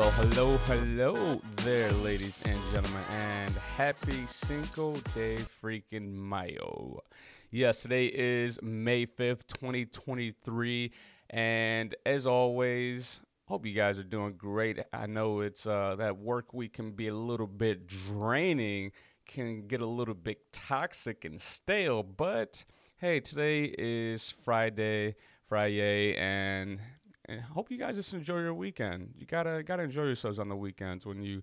well, hello, hello there, ladies and gentlemen, and happy Cinco de freaking Mayo. Yes, today is May 5th, 2023, and as always, hope you guys are doing great. I know it's uh, that work week can be a little bit draining, can get a little bit toxic and stale, but hey, today is Friday, Friday, and and hope you guys just enjoy your weekend. You gotta gotta enjoy yourselves on the weekends when you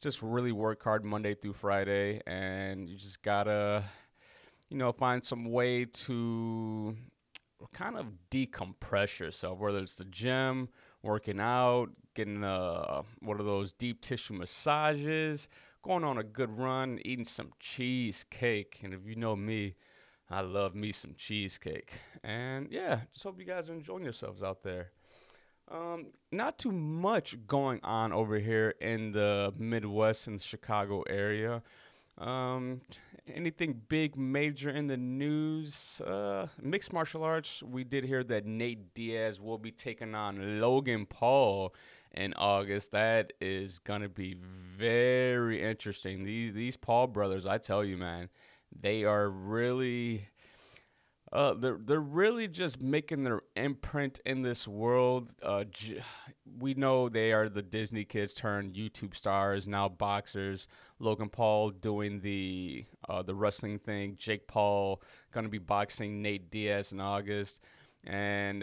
just really work hard Monday through Friday, and you just gotta, you know, find some way to kind of decompress yourself, whether it's the gym, working out, getting uh, one of those deep tissue massages, going on a good run, eating some cheesecake. And if you know me, I love me some cheesecake. And yeah, just hope you guys are enjoying yourselves out there. Um, not too much going on over here in the Midwest and Chicago area. Um, anything big, major in the news? Uh, mixed martial arts. We did hear that Nate Diaz will be taking on Logan Paul in August. That is gonna be very interesting. These these Paul brothers, I tell you, man, they are really uh, they're they're really just making their imprint in this world. Uh, j- we know they are the Disney kids turned YouTube stars, now boxers. Logan Paul doing the uh, the wrestling thing. Jake Paul gonna be boxing Nate Diaz in August, and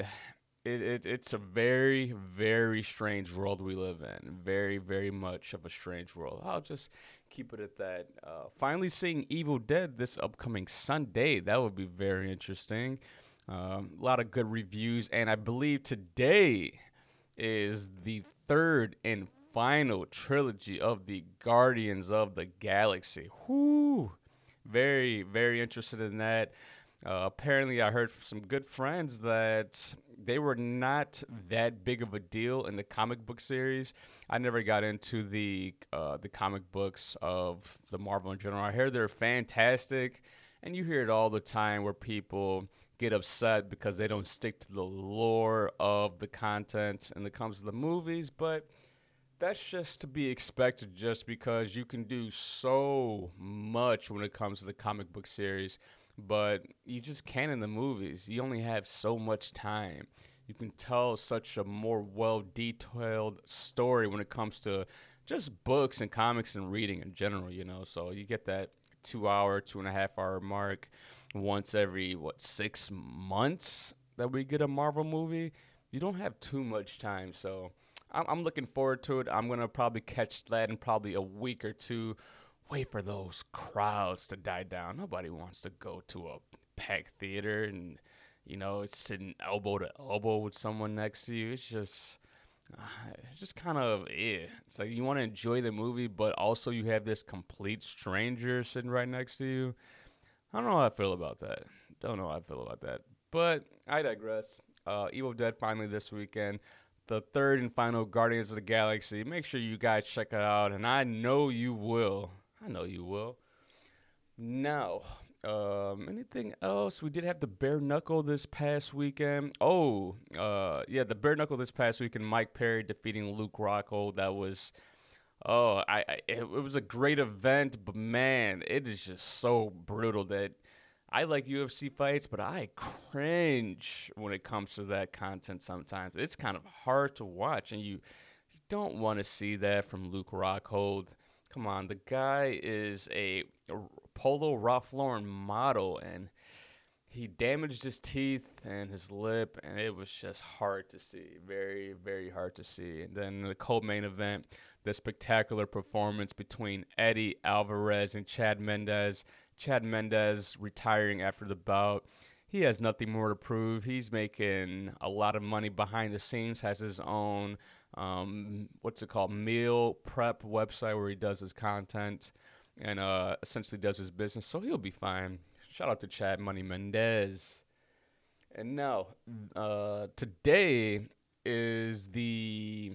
it, it it's a very very strange world we live in. Very very much of a strange world. I'll just keep it at that. Uh, finally, seeing Evil Dead this upcoming Sunday. That would be very interesting. Um, a lot of good reviews, and I believe today is the third and final trilogy of the Guardians of the Galaxy. Whoo! Very, very interested in that. Uh, apparently, I heard from some good friends that they were not that big of a deal in the comic book series. I never got into the uh, the comic books of the Marvel in general. I hear they're fantastic, and you hear it all the time where people get upset because they don't stick to the lore of the content and it comes to the movies, but that's just to be expected just because you can do so much when it comes to the comic book series but you just can't in the movies. You only have so much time. You can tell such a more well detailed story when it comes to just books and comics and reading in general, you know. So you get that two hour, two and a half hour mark once every, what, six months that we get a Marvel movie. You don't have too much time. So I'm, I'm looking forward to it. I'm going to probably catch that in probably a week or two wait for those crowds to die down. Nobody wants to go to a packed theater and you know it's sitting elbow to elbow with someone next to you. It's just uh, it's just kind of yeah. It's like you want to enjoy the movie, but also you have this complete stranger sitting right next to you. I don't know how I feel about that. Don't know how I feel about that. But I digress. Uh, Evil Dead finally this weekend. The third and final Guardians of the Galaxy. Make sure you guys check it out, and I know you will. I know you will. Now, um, anything else? We did have the bare knuckle this past weekend. Oh, uh, yeah, the bare knuckle this past weekend. Mike Perry defeating Luke Rockhold. That was, oh, I, I it, it was a great event, but man, it is just so brutal that I like UFC fights, but I cringe when it comes to that content. Sometimes it's kind of hard to watch, and you you don't want to see that from Luke Rockhold. Come on, the guy is a, Polo Ralph Lauren model, and he damaged his teeth and his lip, and it was just hard to see. Very, very hard to see. And then the co-main event, the spectacular performance between Eddie Alvarez and Chad Mendes. Chad Mendes retiring after the bout. He has nothing more to prove. He's making a lot of money behind the scenes, has his own um, what's it called meal prep website where he does his content and uh, essentially does his business. So he'll be fine. Shout out to Chad Money Mendes. And now, uh, today is the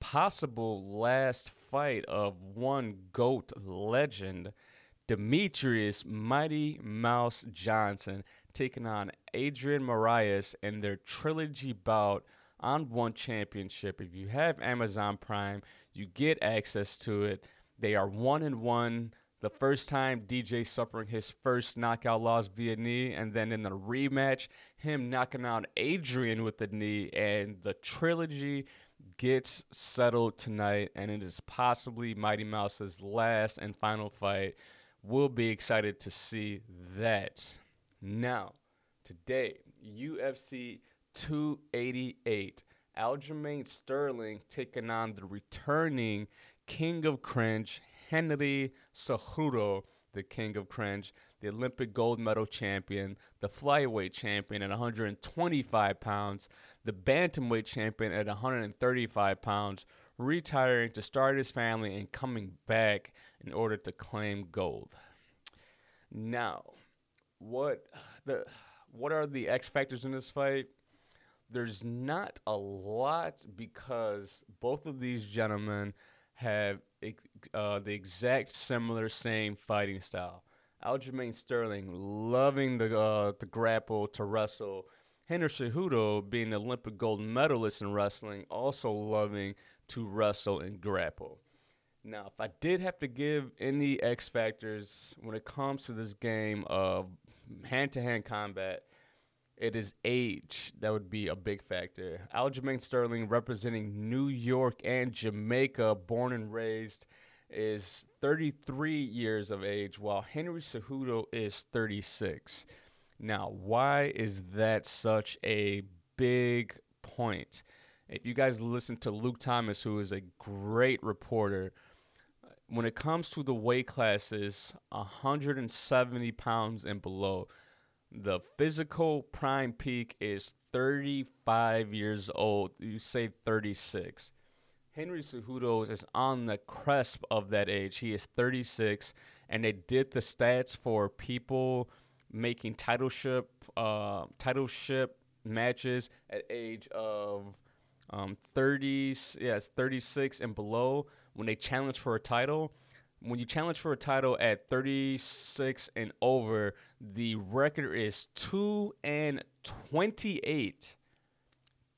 possible last fight of one GOAT legend, Demetrius Mighty Mouse Johnson, taking on Adrian Moraes in their trilogy bout on One Championship. If you have Amazon Prime, you get access to it. They are one and one. The first time DJ suffering his first knockout loss via knee, and then in the rematch, him knocking out Adrian with the knee, and the trilogy gets settled tonight, and it is possibly Mighty Mouse's last and final fight. We'll be excited to see that. Now, today, UFC 288. Aljamain Sterling taking on the returning King of Cringe, Henry Cejudo, the King of Cringe, the Olympic gold medal champion, the flyweight champion at 125 pounds, the bantamweight champion at 135 pounds, retiring to start his family and coming back in order to claim gold. Now, what the what are the X factors in this fight? There's not a lot because both of these gentlemen have uh, the exact similar same fighting style. Aljamain Sterling loving the uh, the grapple to wrestle. Henry Cejudo, being an Olympic gold medalist in wrestling, also loving to wrestle and grapple. Now, if I did have to give any X factors when it comes to this game of hand to hand combat, it is age that would be a big factor. Aljamain Sterling, representing New York and Jamaica, born and raised, is 33 years of age, while Henry Cejudo is 36. Now, why is that such a big point? If you guys listen to Luke Thomas, who is a great reporter, when it comes to the weight classes, 170 pounds and below, the physical prime peak is 35 years old. You say 36. Henry Cejudo is on the cusp of that age. He is 36, and they did the stats for people making titleship uh, titleship matches at age of um, 30, yes, 36 and below when they challenge for a title when you challenge for a title at 36 and over, the record is 2 and 28.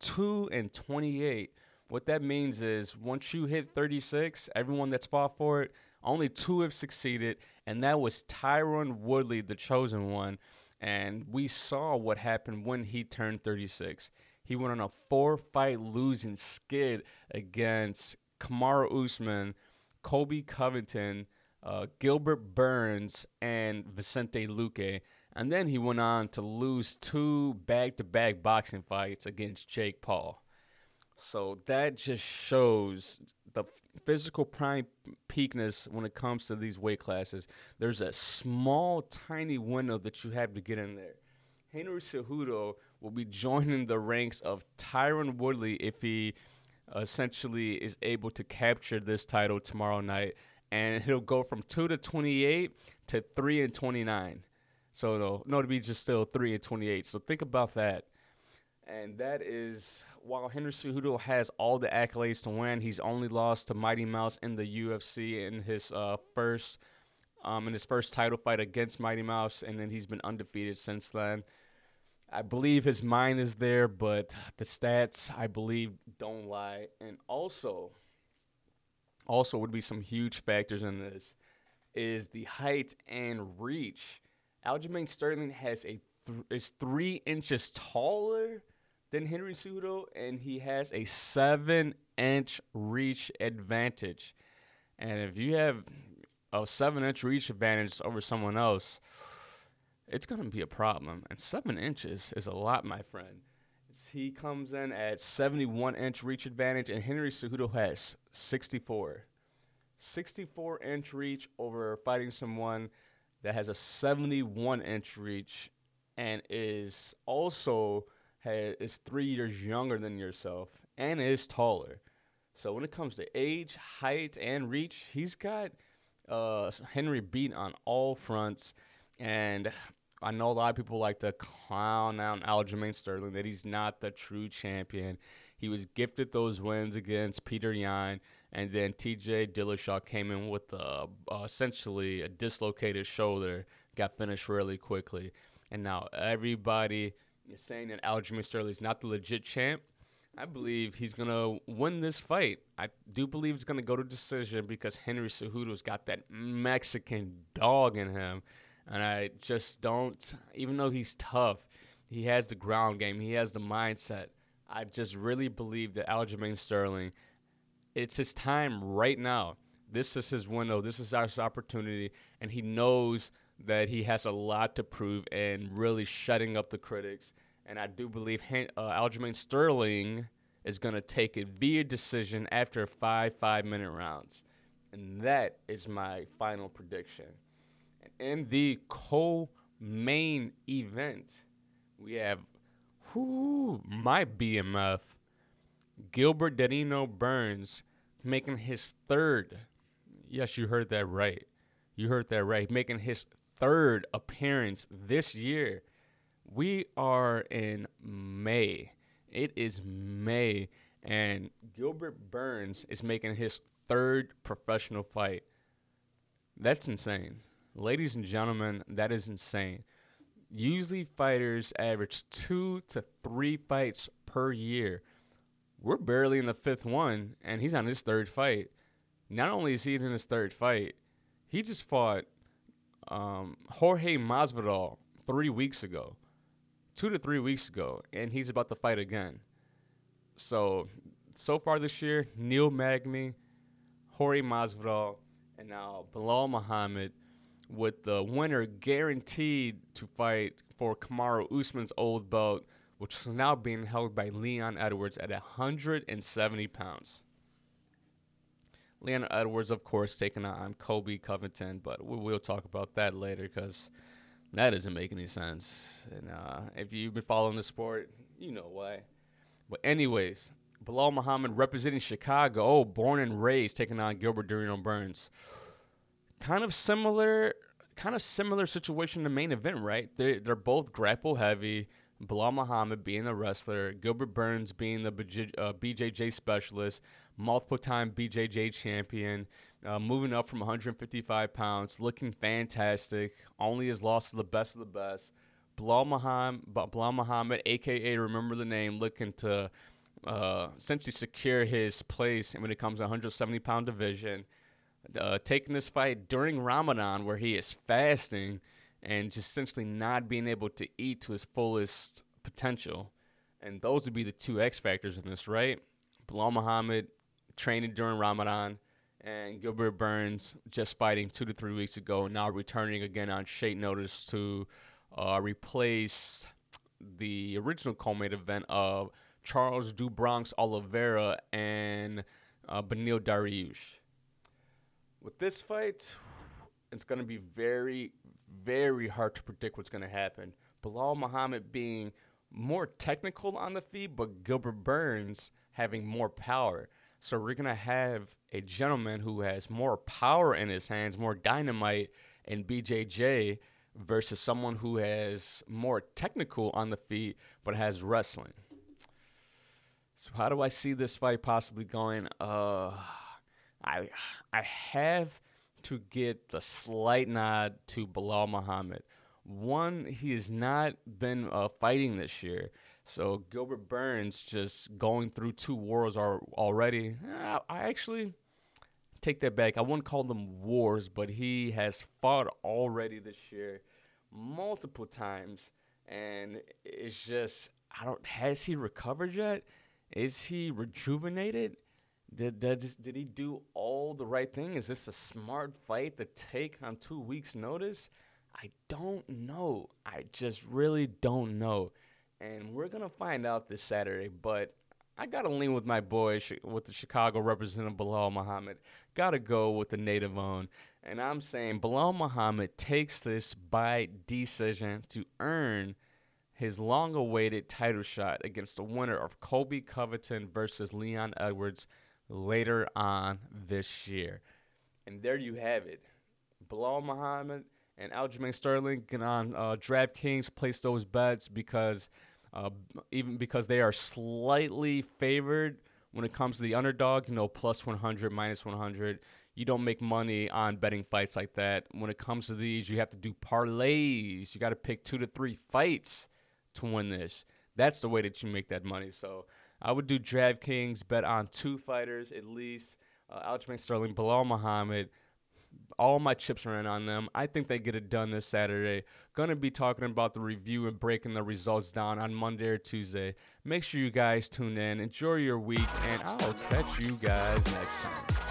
2 and 28. What that means is once you hit 36, everyone that's fought for it, only two have succeeded, and that was Tyron Woodley, the chosen one. And we saw what happened when he turned 36. He went on a four fight losing skid against Kamaru Usman Colby Covington, uh, Gilbert Burns, and Vicente Luque. And then he went on to lose two back to back boxing fights against Jake Paul. So that just shows the physical prime peakness when it comes to these weight classes. There's a small, tiny window that you have to get in there. Henry Cejudo will be joining the ranks of Tyron Woodley if he essentially is able to capture this title tomorrow night, and he'll go from two to twenty eight to three and twenty nine. So no, no, to be just still three and twenty eight. So think about that. And that is while Henry Cejudo has all the accolades to win, he's only lost to Mighty Mouse in the UFC in his uh, first um, in his first title fight against Mighty Mouse, and then he's been undefeated since then. I believe his mind is there, but the stats I believe don't lie. And also, also would be some huge factors in this is the height and reach. Aljamain Sterling has a th- is three inches taller than Henry Cejudo, and he has a seven inch reach advantage. And if you have a seven inch reach advantage over someone else, it's going to be a problem. And seven inches is a lot, my friend. He comes in at 71 inch reach advantage, and Henry Cejudo has 64. 64 inch reach over fighting someone that has a 71 inch reach and is also has, is three years younger than yourself and is taller. So when it comes to age, height, and reach, he's got uh, Henry beat on all fronts. And I know a lot of people like to clown out Aljamain Sterling that he's not the true champion. He was gifted those wins against Petr Yan, and then T.J. Dillashaw came in with a, uh, essentially a dislocated shoulder, got finished really quickly, and now everybody is saying that Aljamain Sterling is not the legit champ. I believe he's gonna win this fight. I do believe it's gonna go to decision because Henry Cejudo's got that Mexican dog in him, and I just don't. Even though he's tough, he has the ground game. He has the mindset. I just really believe that Aljamain Sterling, it's his time right now. This is his window. This is our opportunity, and he knows that he has a lot to prove and really shutting up the critics. And I do believe uh, Aljamain Sterling is going to take it via decision after five five minute rounds. And that is my final prediction. In the co main event, we have whoo, my BMF, Gilbert Danilo Burns, making his third. Yes, you heard that right. You heard that right. Making his third appearance this year. We are in May. It is May, and Gilbert Burns is making his third professional fight. That's insane. Ladies and gentlemen, that is insane. Usually, fighters average two to three fights per year. We're barely in the fifth one, and he's on his third fight. Not only is he in his third fight, he just fought um, Jorge Masvidal three weeks ago, two to three weeks ago, and he's about to fight again. So, so far this year, Neil Magny, Jorge Masvidal, and now Belal Muhammad with the winner guaranteed to fight for Kamaru Usman's old belt, which is now being held by Leon Edwards at 170 pounds. Leon Edwards, of course, taking on Colby Covington, but we will talk about that later because that doesn't make any sense. And uh, if you've been following the sport, you know why. But anyways, Belal Muhammad representing Chicago, oh, born and raised, taking on Gilbert Danilo Burns kind of similar, kind of similar situation to main event, right? They they're both grapple heavy. Belal Muhammad being the wrestler, Gilbert Burns being the uh, BJJ specialist, multiple time BJJ champion, uh, moving up from 155 pounds, looking fantastic. Only has lost to the best of the best. Belal Muhammad, Belal Muhammad, aka remember the name, looking to uh, essentially secure his place when it comes to 170 pound division uh, taking this fight during Ramadan, where he is fasting and just essentially not being able to eat to his fullest potential. And those would be the two X factors in this, right? Belal Muhammad training during Ramadan, and Gilbert Burns just fighting two to three weeks ago, now returning again on short notice to uh, replace the original co-main event of Charles do Bronx Oliveira and uh, Beneil Dariush. With this fight, it's going to be very, very hard to predict what's going to happen. Belal Muhammad being more technical on the feet, but Gilbert Burns having more power. So we're going to have a gentleman who has more power in his hands, more dynamite in BJJ versus someone who has more technical on the feet but has wrestling. So how do I see this fight possibly going? Uh I I have to get the slight nod to Belal Muhammad. One, he has not been uh, fighting this year. So Gilbert Burns just going through two wars are already. Uh, I actually take that back. I wouldn't call them wars, but he has fought already this year multiple times, and it's just I don't. Has he recovered yet? Is he rejuvenated? Did, did did he do all the right thing? Is this a smart fight to take on two weeks' notice? I don't know. I just really don't know, and we're gonna find out this Saturday. But I gotta lean with my boy, with the Chicago representative Belal Muhammad. Gotta go with the native own, and I'm saying Belal Muhammad takes this by decision to earn his long-awaited title shot against the winner of Colby Covington versus Leon Edwards later on this year. And there you have it. Belal Muhammad and Aljamain Sterling get on uh, DraftKings, place those bets because uh, even because they are slightly favored when it comes to the underdog, you know, plus 100, minus 100. You don't make money on betting fights like that. When it comes to these, you have to do parlays. You got to pick two to three fights to win this. That's the way that you make that money. So I would do DraftKings, bet on two fighters at least. Uh, Aljamain Sterling, Belal Muhammad. All my chips are in on them. I think they get it done this Saturday. Gonna be talking about the review and breaking the results down on Monday or Tuesday. Make sure you guys tune in. Enjoy your week, and I'll catch you guys next time.